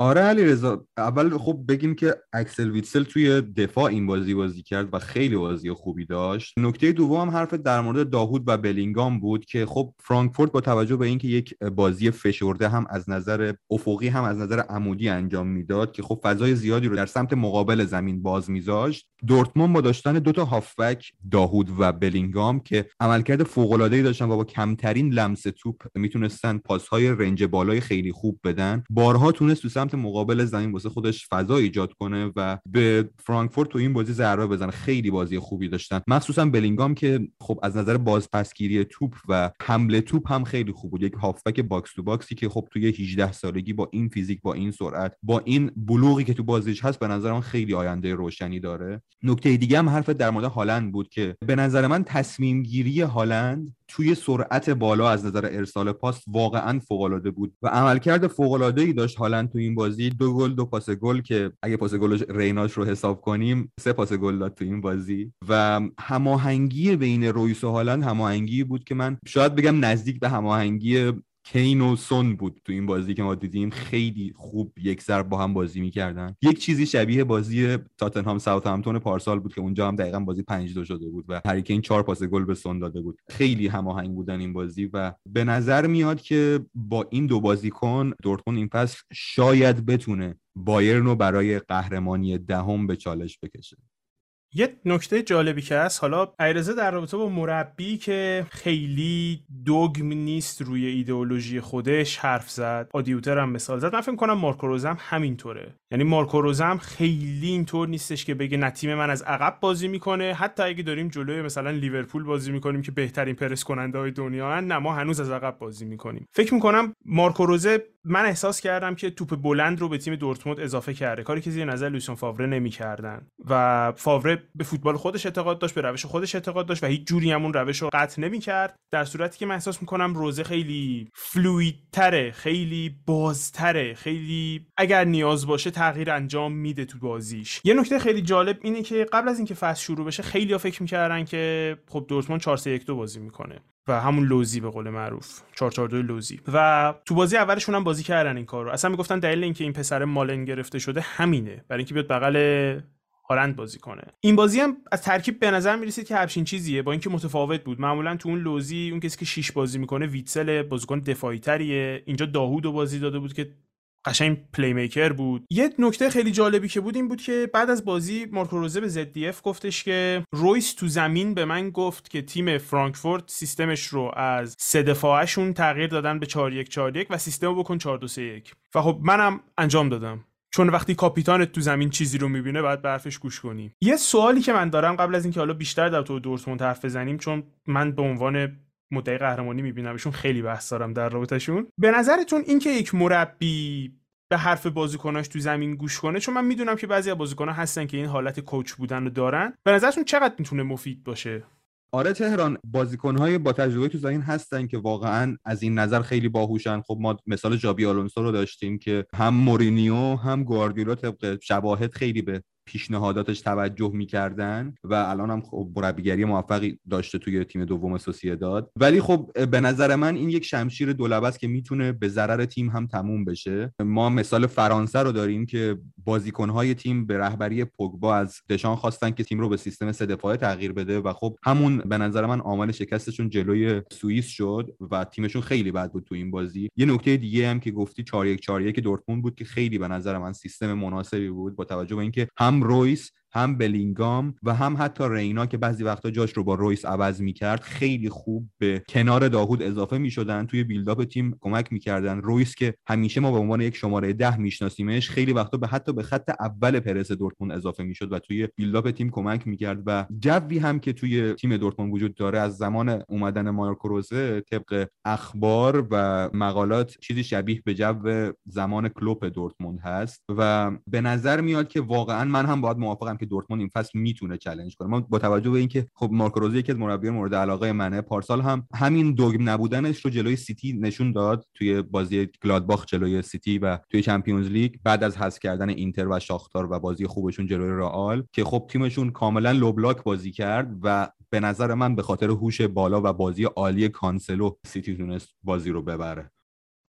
آره علی رضا اول خب بگیم که اکسل ویتسل توی دفاع این بازی بازی کرد و خیلی بازی خوبی داشت. نکته دوم حرف در مورد داهود و بلینگام بود که خب فرانکفورت با توجه به اینکه یک بازی فشرده هم از نظر افقی هم از نظر عمودی انجام می‌داد که خب فضای زیادی رو در سمت مقابل زمین باز میذاشت دورتموند با داشتن دو تا هافبک داهود و بلینگام که عملکرد فوق العاده داشتن و با کمترین لمس توپ می‌تونستن پاسهای range بالای خیلی خوب بدن بارها تونست تو سمت مقابل زمین واسه خودش فضا ایجاد کنه و به فرانکفورت تو این بازی ضربه بزنه. خیلی بازی خوبی داشتن. مخصوصا بلینگام که خب از نظر بازپسگیری توپ و حمل توپ هم خیلی خوب بود. یک هافبک box to box ی که خب توی 18 سالگی با این فیزیک با این سرعت با این بلوغی که تو بازیش هست به نظر من خیلی آینده روشنی داره. نکته دیگه هم حرف در مورد هالند بود که به نظر من تصمیم گیری هالند توی سرعت بالا از نظر ارسال پاس واقعا فوق العاده بود و عملکرد فوق العاده ای داشت هالند تو این بازی. دو گل دو پاس گل که اگه پاس گل ریناش رو حساب کنیم سه پاس گل داد تو این بازی و هماهنگی بین رویس و هالند هماهنگی بود که من شاید بگم نزدیک به هماهنگی کین و سون بود تو این بازی که ما دیدیم. خیلی خوب یک سر با هم بازی می‌کردن. یک چیزی شبیه بازی تاتنهام همتون پارسال بود که اونجا هم دقیقا بازی 5 دو شده بود و هری کین 4 پاس گل به سون داده بود. خیلی هماهنگ بودن این بازی و به نظر میاد که با این دو بازیکن دورتموند این فصل شاید بتونه بایرن رو برای قهرمانی دهم به چالش بکشه. یه نکته جالبی که هست حالا ایرزه در رابطه با مربی که خیلی دوگم نیست روی ایدئولوژی خودش حرف زد آدیوتر هم مثال زد. من فکر کنم مارکو روزم همینطوره. یعنی مارکو روزم خیلی اینطور نیستش که بگه نه تیم من از عقب بازی می‌کنه. حتی اگه داریم جلوی مثلا لیورپول بازی می‌کنیم که بهترین پرس کننده های دنیا هن نه ما هنوز از عقب بازی می‌کنیم. فکر می‌کنم مارکو من احساس کردم که توپ بلند رو به تیم دورتموند اضافه کرده. کاری که زیر نظر لوسون فاوره نمی‌کردن. و فاوره به فوتبال خودش اعتقاد داشت به روش خودش اعتقاد داشت و هیچ جوری همون روش رو قطع نمی‌کرد. در صورتی که من احساس می‌کنم روزه خیلی فلویدتره خیلی بازتره خیلی اگر نیاز باشه تغییر انجام میده تو بازیش. یه نکته خیلی جالب اینه که قبل از اینکه فصل شروع بشه خیلی ها فکر می‌کردن که خب دورتموند 4 3 1 2 بازی می‌کنه. و همون لوزی به قول معروف. 442 لوزی. و تو بازی اولشون هم بازی کردن این کار رو اصلا می‌گفتن دلیل اینکه این پسر مالن گرفته شده همینه. برای اینکه بیاد بغل هالند بازی کنه. این بازی هم از ترکیب به نظر می‌رسید که همچین چیزیه. با اینکه متفاوت بود. معمولا تو اون لوزی اون کسی که شیش بازی می‌کنه ویتسل بازیکن دفاعی تریه اینجا داهود و بازی داده بود که قشنگ playmaker بود. یه نکته خیلی جالبی که بود این بود که بعد از بازی مارکو روزه به ZDF گفتش که رویس تو زمین به من گفت که تیم فرانکفورت سیستمش رو از سه دفاعشون تغییر دادن به 4 1 4 1 و سیستم رو بکن 4 2 3 1 و خب منم انجام دادم. چون وقتی کاپیتانت تو زمین چیزی رو می‌بینه باید به حرفش گوش کنی. یه سوالی که من دارم قبل از اینکه حالا بیشتر در تو دورتموند حرف بزنیم چون من به عنوان مدعی قهرمانی میبینمشون خیلی بحث دارم در رابطهشون. به نظرتون اینکه یک مربی به حرف بازیکناش تو زمین گوش کنه چون من می‌دونم که بعضی از بازیکن‌ها هستن که این حالت کوچ بودن رو دارن. به نظرتون چقدر می‌تونه مفید باشه؟ آره تهران بازیکنهای با تجربه تو زمین هستن که واقعا از این نظر خیلی باهوشن. خب ما مثال جابی آلونسو رو داشتیم که هم مورینیو هم گواردیولا طبق شواهد خیلی به پیشنهاداتش توجه می‌کردن و الان هم خب مربیگری موفقی داشته توی تیم دوم داد ولی خب به نظر من این یک شمشیر دولبه است که می‌تونه به ضرر تیم هم تموم بشه. ما مثال فرانسه رو داریم که بازیکنهای تیم به رهبری پوگبا از دشان خواستن که تیم رو به سیستم سه دفاعه تغییر بده و خب همون به نظر من عامل شکستشون جلوی سوئیس شد و تیمشون خیلی بد بود تو این بازی. یه نکته دیگه هم که گفتی 4 1 4 1 دورتموند بود که خیلی به نظر من سیستم مناسبی بود با توجه به اینکه هم رویس هم بلینگام و هم حتی رینا که بعضی وقتا جاش رو با رویس عوض می‌کرد خیلی خوب به کنار داهود اضافه می‌شدن توی build-up تیم کمک می‌کردن. رویس که همیشه ما به عنوان یک شماره ده میشناسیمش خیلی وقتا به حتی به خط اول پرس دورتموند اضافه می‌شد و توی build-up تیم کمک می‌کرد و جوی هم که توی تیم دورتموند وجود داره از زمان اومدن مارکو روزه طبق اخبار و مقالات چیزی شبیه به جو زمان کلوپ دورتموند هست و به نظر میاد که واقعا من هم باید موافقم که دورتموند این فصل می‌تونه چالش کنه. ما با توجه به اینکه خب مارکو روزه یکی از مربیان مورد علاقه منه پارسال هم همین دگم نبودنش رو جلوی سیتی نشون داد توی بازی گلادباخ جلوی سیتی و توی Champions League بعد از حذف کردن اینتر و شاختار و بازی خوبشون جلوی رئال که خب تیمشون کاملا low block بازی کرد و به نظر من به خاطر هوش بالا و بازی عالی کانسلو سیتی تونست بازی رو ببره.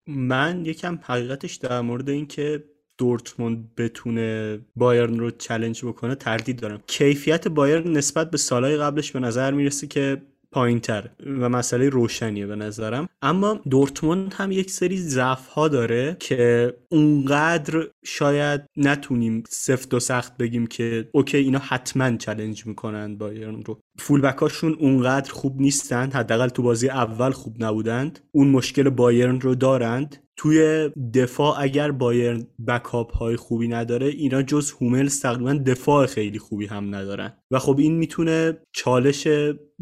من یکم حقیقتش در مورد اینکه دورتموند بتونه بایرن رو challenge بکنه تردید دارم. کیفیت بایرن نسبت به سالهای قبلش به نظر می‌رسه که پایین تر و مسئله روشنیه به نظرم. اما دورتموند هم یک سری ضعف ها داره که اونقدر شاید نتونیم سفت و سخت بگیم که OK اینا حتما challenge می‌کنن بایرن رو. full-back اشون اونقدر خوب نیستند حداقل تو بازی اول خوب نبودند. اون مشکل بایرن رو دارند. توی دفاع اگر بایرن backup های خوبی نداره اینا جز هوملز تقریبا دفاع خیلی خوبی هم ندارن. و خب این می‌تونه چالش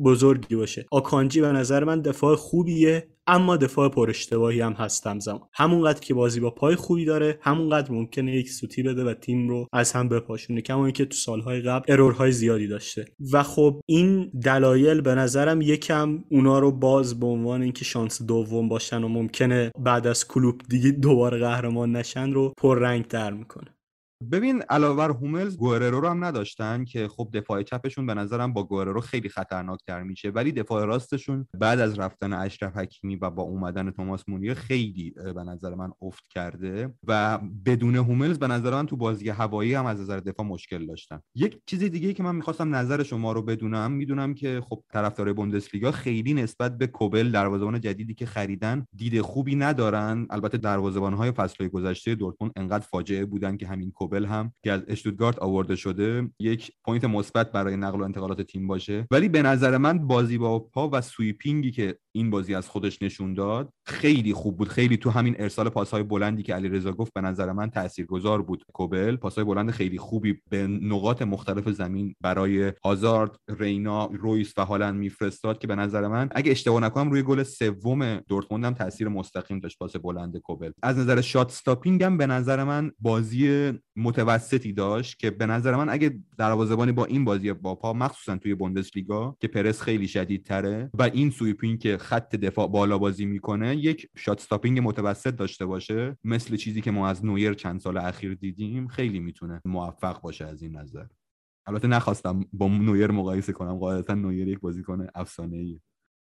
بزرگی باشه. آکانجی به نظر من دفاع خوبیه. اما دفاع پر اشتباهی هم هست همزمان. همونقدر که بازی با پای خوبی داره همونقدر ممکنه یک سوتی بده و تیم رو از هم بپاشونه کما که تو سالهای قبل ارورهای زیادی داشته. و خب این دلایل به نظرم یکم اونا رو باز به عنوان اینکه شانس دوم باشن و ممکنه بعد از کلوب دیگه دوباره قهرمان نشن رو پررنگ در می‌کنه. ببین علاوه بر هوملز گوررو رو هم نداشتن که خب دفاع چپشون به نظرم با گوررو خیلی خطرناکتر میشه. ولی دفاع راستشون بعد از رفتن اشرف حکیمی و با اومدن توماس مونیه خیلی به نظر من افت کرده و بدون هوملز به نظر من تو بازی هوایی هم از نظر دفاع مشکل داشتن. یک چیز دیگه که من می‌خواستم نظر شما رو بدونم می‌دونم که خب طرفدار بوندسلیگا خیلی نسبت به کوبل دروازه‌بان جدیدی که خریدن دید خوبی ندارن. البته دروازه‌بان‌های فصل گذشته دورتموند انقدر فاجعه بودن که همین هم که از اشتوتگارت آورده شده یک point مثبت برای نقل و انتقالات تیم باشه. ولی به نظر من بازی با پا و sweeping ی که این بازی از خودش نشون داد خیلی خوب بود. خیلی تو همین ارسال پاسهای بلندی که علیرضا گفت به نظر من تاثیرگذار بود. کوبل پاسهای بلند خیلی خوبی به نقاط مختلف زمین برای هازارد رینا رویس و هالند میفرستاد که به نظر من اگه اشتباه نکنم روی گل سوم دورتموند هم تاثیر مستقیم داشت پاس بلند کوبل. از نظر shot-stopping هم به نظر من بازی متوسطی داشت که به نظر من اگه دروازه‌بانی با این بازی با پا مخصوصا توی بوندسلیگا که پرس خیلی شدیدتره و این sweeping که خط دفاع بالا بازی می‌کنه یک shot-stopping متوسط داشته باشه. مثل چیزی که ما از نویر چند سال اخیر دیدیم خیلی می‌تونه موفق باشه از این نظر. البته نخواستم با نویر مقایسه کنم قاعدتا نویر یک بازیکن افسانه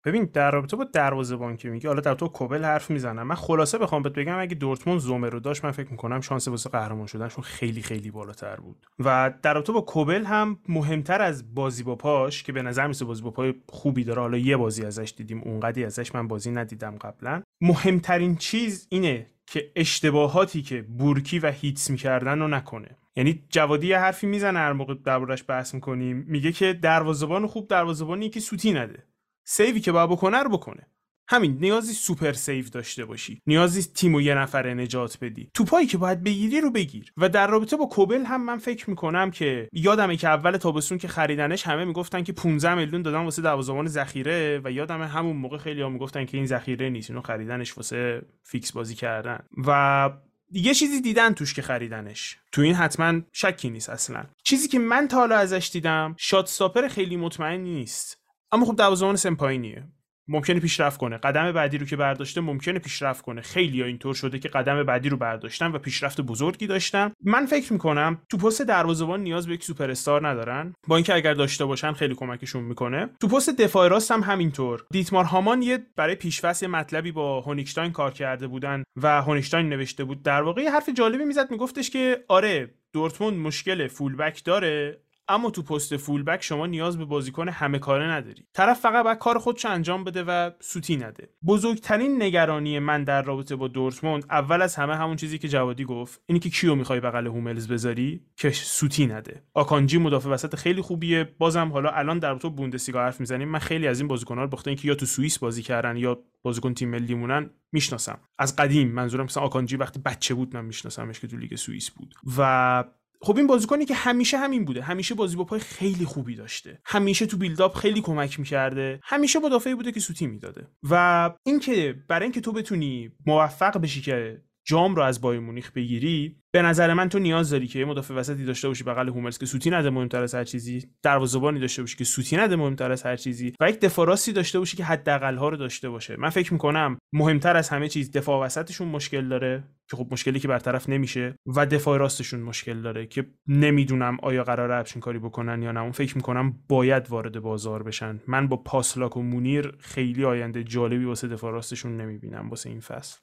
ببین در رابطه با دروازه‌بان که میگه حالا در تو کوبل حرف می‌زنم. من خلاصه بخوام بهت بگم اگه دورتموند زومر رو داشت من فکر می‌کنم شانس واسه قهرمان شدنشون خیلی خیلی بالاتر بود. و در رابطه با کوبل هم مهمتر از بازی با پاش که به نظر میسه بازی با پای خوبی داره. حالا یه بازی ازش دیدیم اونقدی ازش من بازی ندیدم قبلا. مهمترین چیز اینه که اشتباهاتی که بورکی و هیتس می‌کردن رو نکنه. یعنی جوادی یه حرفی می‌زنه هر موقع دربارش بحث می‌کنیم میگه که دروازه‌بان خوب دروازه‌بانی که سوتی نده. save ی که باید بکنه رو بکنه. همین نیازی super save داشته باشی. نیازی تیم یه نفره نجات بدی. توپایی که باید بگیری رو بگیر. و در رابطه با کوبل هم من فکر می‌کنم که یادمه که اول تابستون که خریدنش همه می‌گفتن که 15 میلیون دادن واسه دروازه‌بان ذخیره و یادمه همون موقع خیلی ها می‌گفتن که این ذخیره نیست. اینو خریدنش واسه فیکس بازی کردن. و یه چیزی دیدن توش که خریدنش. تو این حتما شکی نیست اصلا. چیزی که من تا حالا ازش دیدم shot خیلی مطمئنی نیست. اما خب دروازه‌بان سن پایینیه. ممکنه پیشرفت کنه. قدم بعدی رو که برداشته ممکنه پیشرفت کنه. خیلی ها اینطور شده که قدم بعدی رو برداشتن و پیشرفت بزرگی داشتن. من فکر می‌کنم تو پست دروازه‌بان نیاز به یک سوپر استار ندارن. با اینکه اگر داشته باشن خیلی کمکشون می‌کنه. تو پست دفاع راست هم همینطور. دیتمار هامان یه برای پیشفست مطلبی با هونیکشتاین کار کرده بودن و هونیکشتاین نوشته بود در واقع. حرف جالبی می‌زد میگفتش که آره دورتموند مشکل فولبک داره. اما تو پست فولبک شما نیاز به بازیکن همه کاره نداری. طرف فقط باید کار خودش انجام بده و سوتی نده. بزرگترین نگرانی من در رابطه با دورتموند اول از همه همون چیزی که جوادی گفت اینی که کیو می‌خوای بغل هوملز بذاری؟ که سوتی نده. آکانجی مدافع وسط خیلی خوبیه. بازم حالا الان در رابطه بوندسلیگا حرف می‌زنیم. من خیلی از این بازیکن‌ها رو بخاطر اینکه یا تو سوئیس بازی کردن یا بازیکن تیم ملی مونن می‌شناسم. از قدیم منظورم مثلا آکانجی وقتی بچه بود من میشناسمش که تو لیگ سوئیس بود. و خب این بازیکنی که همیشه همین بوده. همیشه بازی با پای خیلی خوبی داشته. همیشه تو بیلداپ خیلی کمک می‌کرده. همیشه مدافعی بوده که سوتی می‌داده. و اینکه برای اینکه تو بتونی موفق بشی که جام رو از بایر مونیخ بگیری به نظر من تو نیاز داری که یه مدافع وسطی داشته باشی بغل هوملز که سوتی نده مهمتر از هر چیزی دروازه‌بانی داشته باشی که سوتی نده مهمتر از هر چیزی و یک دفاع راستی داشته باشی که حداقل ها رو داشته باشه. من فکر می‌کنم مهمتر از همه چیز دفاع وسطشون مشکل داره که خب مشکلی که برطرف نمیشه و دفاع راستشون مشکل داره که نمی‌دونم آیا قراره همچین کاری بکنن یا نه. اون فکر می‌کنم باید وارد بازار بشن. من با پاسلاک و مونیر خیلی آینده جالبی واسه دفاع راستشون نمی‌بینم واسه این فصل.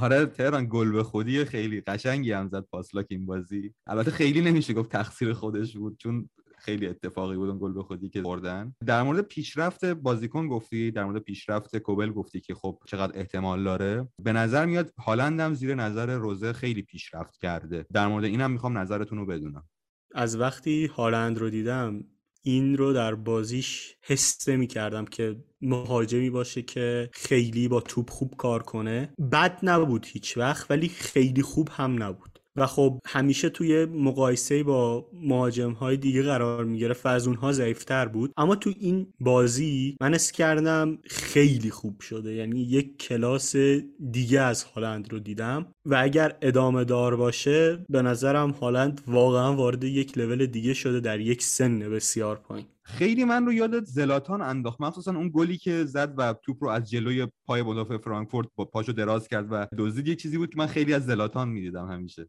آره تهران گل به خودی خیلی قشنگی هم زد پاسلاک این بازی. البته خیلی نمیشه گفت تقصیر خودش بود چون خیلی اتفاقی بود اون گل به خودی که بردن. در مورد پیشرفت بازیکن گفتی در مورد پیشرفت کوبل گفتی که خب چقدر احتمال داره. به نظر میاد هالند هم زیر نظر روزه خیلی پیشرفت کرده. در مورد اینم می‌خوام نظرتون رو بدونم. از وقتی هالند رو دیدم این رو در بازیش حس می کردم که مهاجمی باشه که خیلی با توپ خوب کار کنه. بد نبود هیچ وقت ولی خیلی خوب هم نبود. و خب همیشه توی مقایسه با مهاجم های دیگه قرار می‌گرفت و از اونها ضعیفتر بود. اما تو این بازی من اس کردم خیلی خوب شده. یعنی یک کلاس دیگه از هالند رو دیدم و اگر ادامه دار باشه به نظرم هالند واقعا وارد یک لول دیگه شده در یک سن بسیار پایین. خیلی من رو یاد زلاتان انداخت. مخصوصا اون گلی که زد و توپ رو از جلوی پای مدافع فرانکفورت با پاشو دراز کرد و دزدید. یه چیزی بود که من خیلی از زلاتان می‌دیدم همیشه.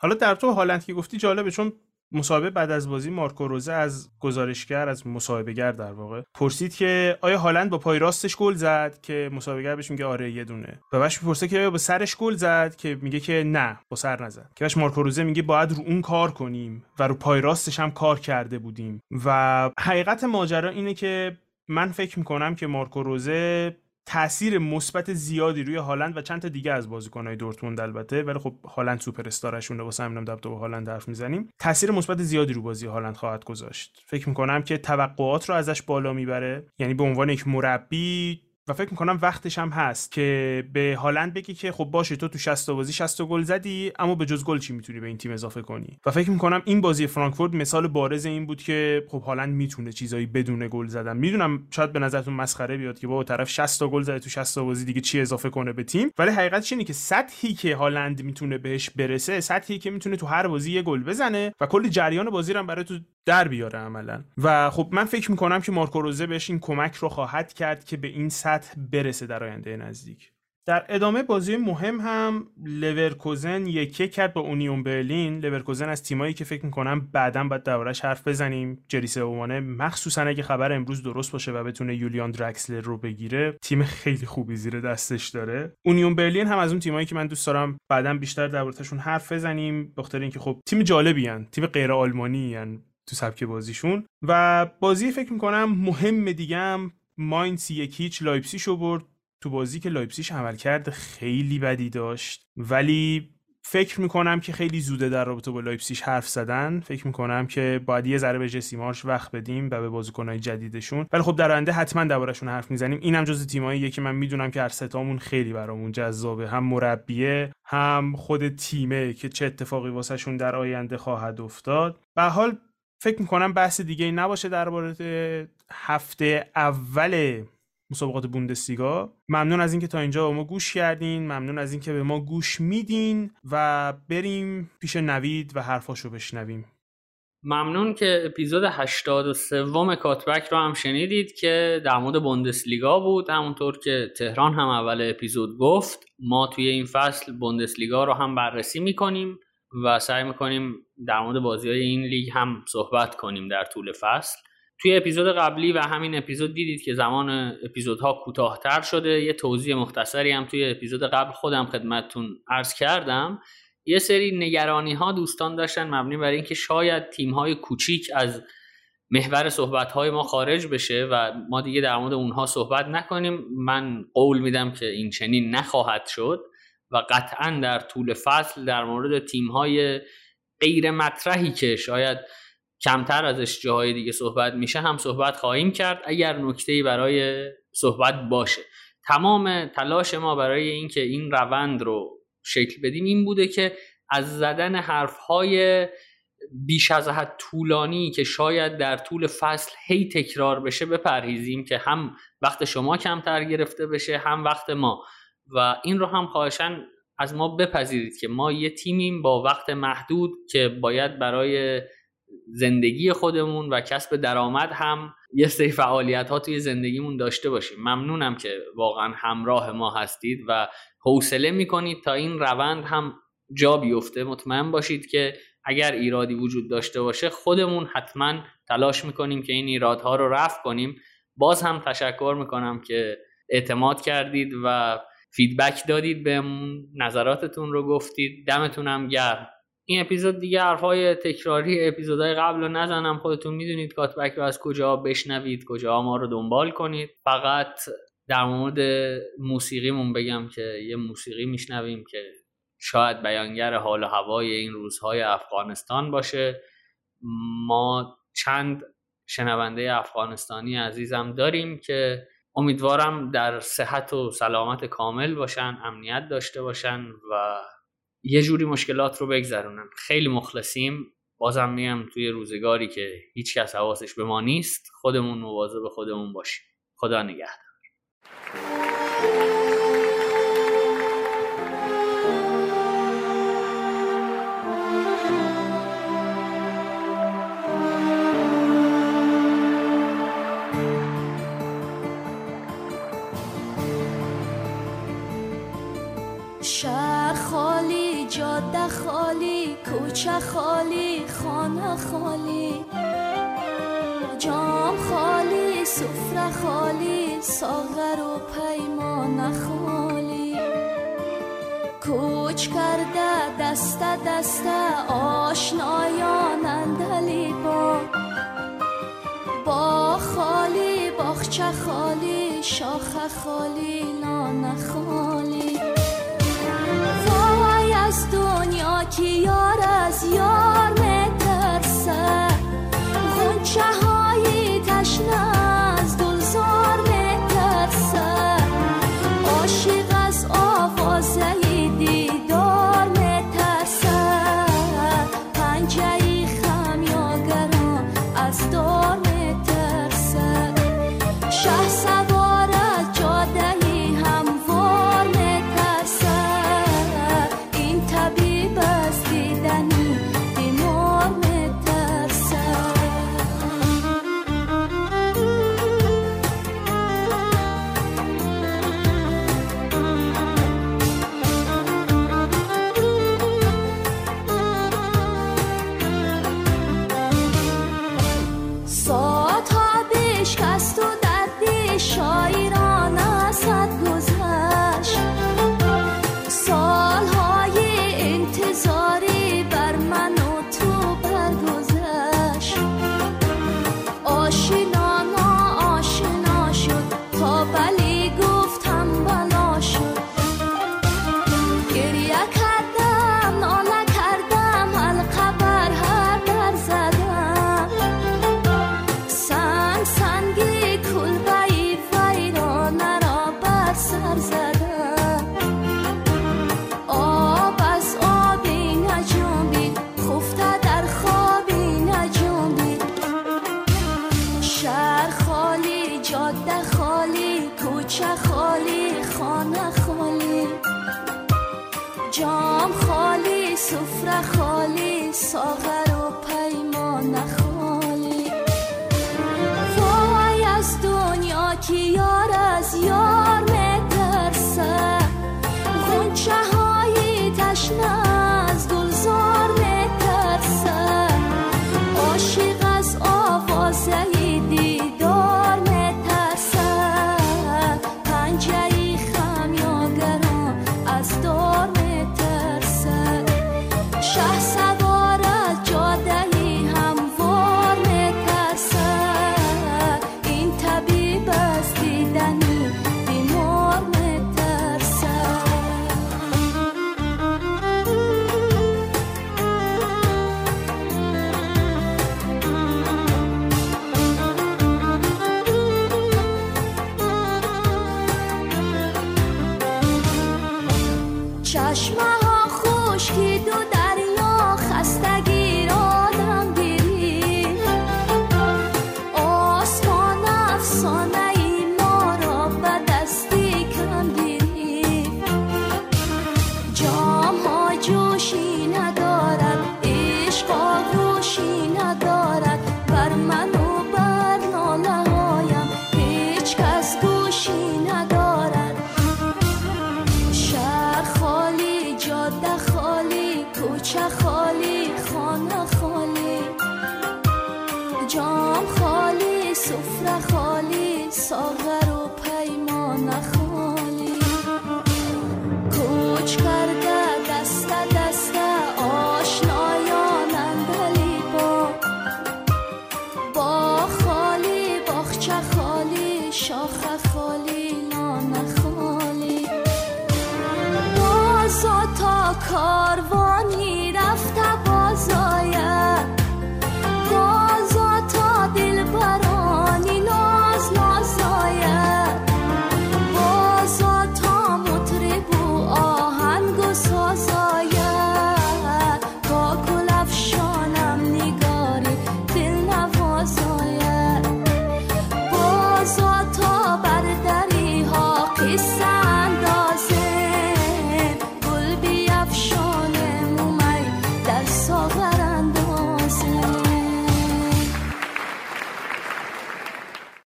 حالا در تو هالند که گفتی جالبه چون مصاحبه بعد از بازی مارکو روزه از گزارشگر از مصاحبهگر در واقع پرسید که آیا هالند با پای راستش گل زد؟ که مصاحبهگر بهش میگه آره یه دونه. و بعدش می‌پرسه که با سرش گل زد؟ که میگه که نه با سر نزد. که مارکو روزه میگه باید رو اون کار کنیم و رو پای راستش هم کار کرده بودیم. و حقیقت ماجرا اینه که من فکر می‌کنم که مارکو روزه تاثیر مثبت زیادی روی هالند و چند تا دیگه از بازیکنهای دورتموند البته ولی خب هالند سوپر استارشونه واسه همینم در هالند حرف می‌زنیم. تاثیر مثبت زیادی رو بازی هالند خواهد گذاشت. فکر می‌کنم که توقعات رو ازش بالا می‌بره یعنی به عنوان یک مربی و فکر می‌کنم وقتش هم هست که به هالند بگی که خب باشه تو تو 60 تا بازی 60 گل زدی اما به جز گل چی می‌تونی به این تیم اضافه کنی؟ و فکر می‌کنم این بازی فرانکفورت مثال بارز این بود که خب هالند می‌تونه چیزایی بدون گل زدن. می‌دونم شاید به نظرتون مسخره بیاد که بابا طرف 60 تا گل زده تو 60 تا بازی دیگه چی اضافه کنه به تیم؟ ولی حقیقتش اینه که سطحی که هالند می‌تونه بهش برسه سطحی که می‌تونه تو هر بازی یه گل بزنه و کل جریان بازی رو برای تو در بیاره عملا. و خب من فکر می‌کنم که مارکو روزه بهش این کمک رو خواهد کرد که به این سطح برسه در آینده نزدیک. در ادامه بازی مهم هم لورکوزن یک یک کرد با اونیون برلین. لورکوزن از تیمایی که فکر می‌کنم بعدا باید دربارش حرف بزنیم. جراردو سئوانه. مخصوصا اگه خبر امروز درست باشه و بتونه یولیان دراکسلر رو بگیره تیم خیلی خوبی زیر دستش داره. اونیون برلین هم از اون تیمایی که من دوست دارم بعدا بیشتر دربارشون حرف بزنیم. بخاطر اینکه خب تیم جالبی هن. تیم غیر آلمانی هن. تو سبک بازیشون و بازی فکر می‌کنم مهم دیگه هم ماینس یک هیچ لایپسیش برد تو بازی که لایپسیش عمل کرد خیلی بدی داشت. ولی فکر می‌کنم که خیلی زوده در رابطه با لایپسیش حرف زدن. فکر می‌کنم که باید یه ذره به جسی مارش وقت بدیم و به بازیکنهای جدیدشون. ولی خب در آینده حتما دربارشون حرف می‌زنیم. اینم جز تیماییه که من می‌دونم که هر ستامون خیلی برامون جذابه. هم مربیه هم خود تیمه که چه اتفاقی واسهشون در آینده خواهد افتاد. به حال فکر می‌کنم بحث دیگه نباشه درباره هفته اول مسابقات بوندسلیگا. ممنون از اینکه تا اینجا به ما گوش کردین. ممنون از اینکه به ما گوش میدین و بریم پیش نوید و حرفاشو بشنویم. ممنون که اپیزود 83 کاتبک رو هم شنیدید که در مورد بوندسلیگا بود. همونطور که تهران هم اول اپیزود گفت ما توی این فصل بوندسلیگا رو هم بررسی می‌کنیم. و سعی می‌کنیم در مورد بازی های این لیگ هم صحبت کنیم در طول فصل. توی اپیزود قبلی و همین اپیزود دیدید که زمان اپیزودها کوتاهتر شده. یه توضیح مختصری هم توی اپیزود قبل خودم خدمتتون عرض کردم. یه سری نگرانی ها دوستان داشتن مبنی بر اینکه شاید تیم های کوچیک از محور صحبت های ما خارج بشه و ما دیگه در مورد اونها صحبت نکنیم. من قول میدم که این چنین نخواهد شد. و قطعا در طول فصل در مورد تیم های غیر مطرحی که شاید کمتر ازش جاهای دیگه صحبت میشه هم صحبت خواهیم کرد. اگر نکته برای صحبت باشه. تمام تلاش ما برای اینکه این روند رو شکل بدیم این بوده که از زدن حرفهای بیش از حد طولانی که شاید در طول فصل هی تکرار بشه بپرهیزیم که هم وقت شما کمتر گرفته بشه هم وقت ما. و این رو هم خواهشن از ما بپذیرید که ما یه تیمیم با وقت محدود که باید برای زندگی خودمون و کسب درآمد هم یه سری فعالیت ها توی زندگیمون داشته باشیم. ممنونم که واقعا همراه ما هستید و حوصله می‌کنید تا این روند هم جا بیفته. مطمئن باشید که اگر ایرادی وجود داشته باشه خودمون حتما تلاش می‌کنیم که این ایرادها رو رفع کنیم. باز هم تشکر می‌کنم که اعتماد کردید و فیدبک دادید بهمون نظراتتون رو گفتید دمتونم گرم. این اپیزود دیگه حرفای تکراری اپیزودهای قبل رو نزنم خودتون می‌دونید کاتبک رو از کجا بشنوید کجا ما رو دنبال کنید. فقط در مورد موسیقیمون بگم که یه موسیقی میشنویم که شاید بیانگر حال و هوای این روزهای افغانستان باشه. ما چند شنونده افغانستانی عزیزم داریم که امیدوارم در صحت و سلامت کامل باشن امنیت داشته باشن و یه جوری مشکلات رو بگذرونن. خیلی مخلصیم. بازم میگم توی روزگاری که هیچ کس حواسش به ما نیست. خودمون مواظب خودمون باشیم. خدا نگهدار. کوچه خالی خانه خالی جام خالی سفره خالی ساغر و پیمان خالی. کوچ کرده دست دست آشنایان اندلی با با خالی باخچه خالی شاخ خالی لانه خالی. دنیا کی یار از یار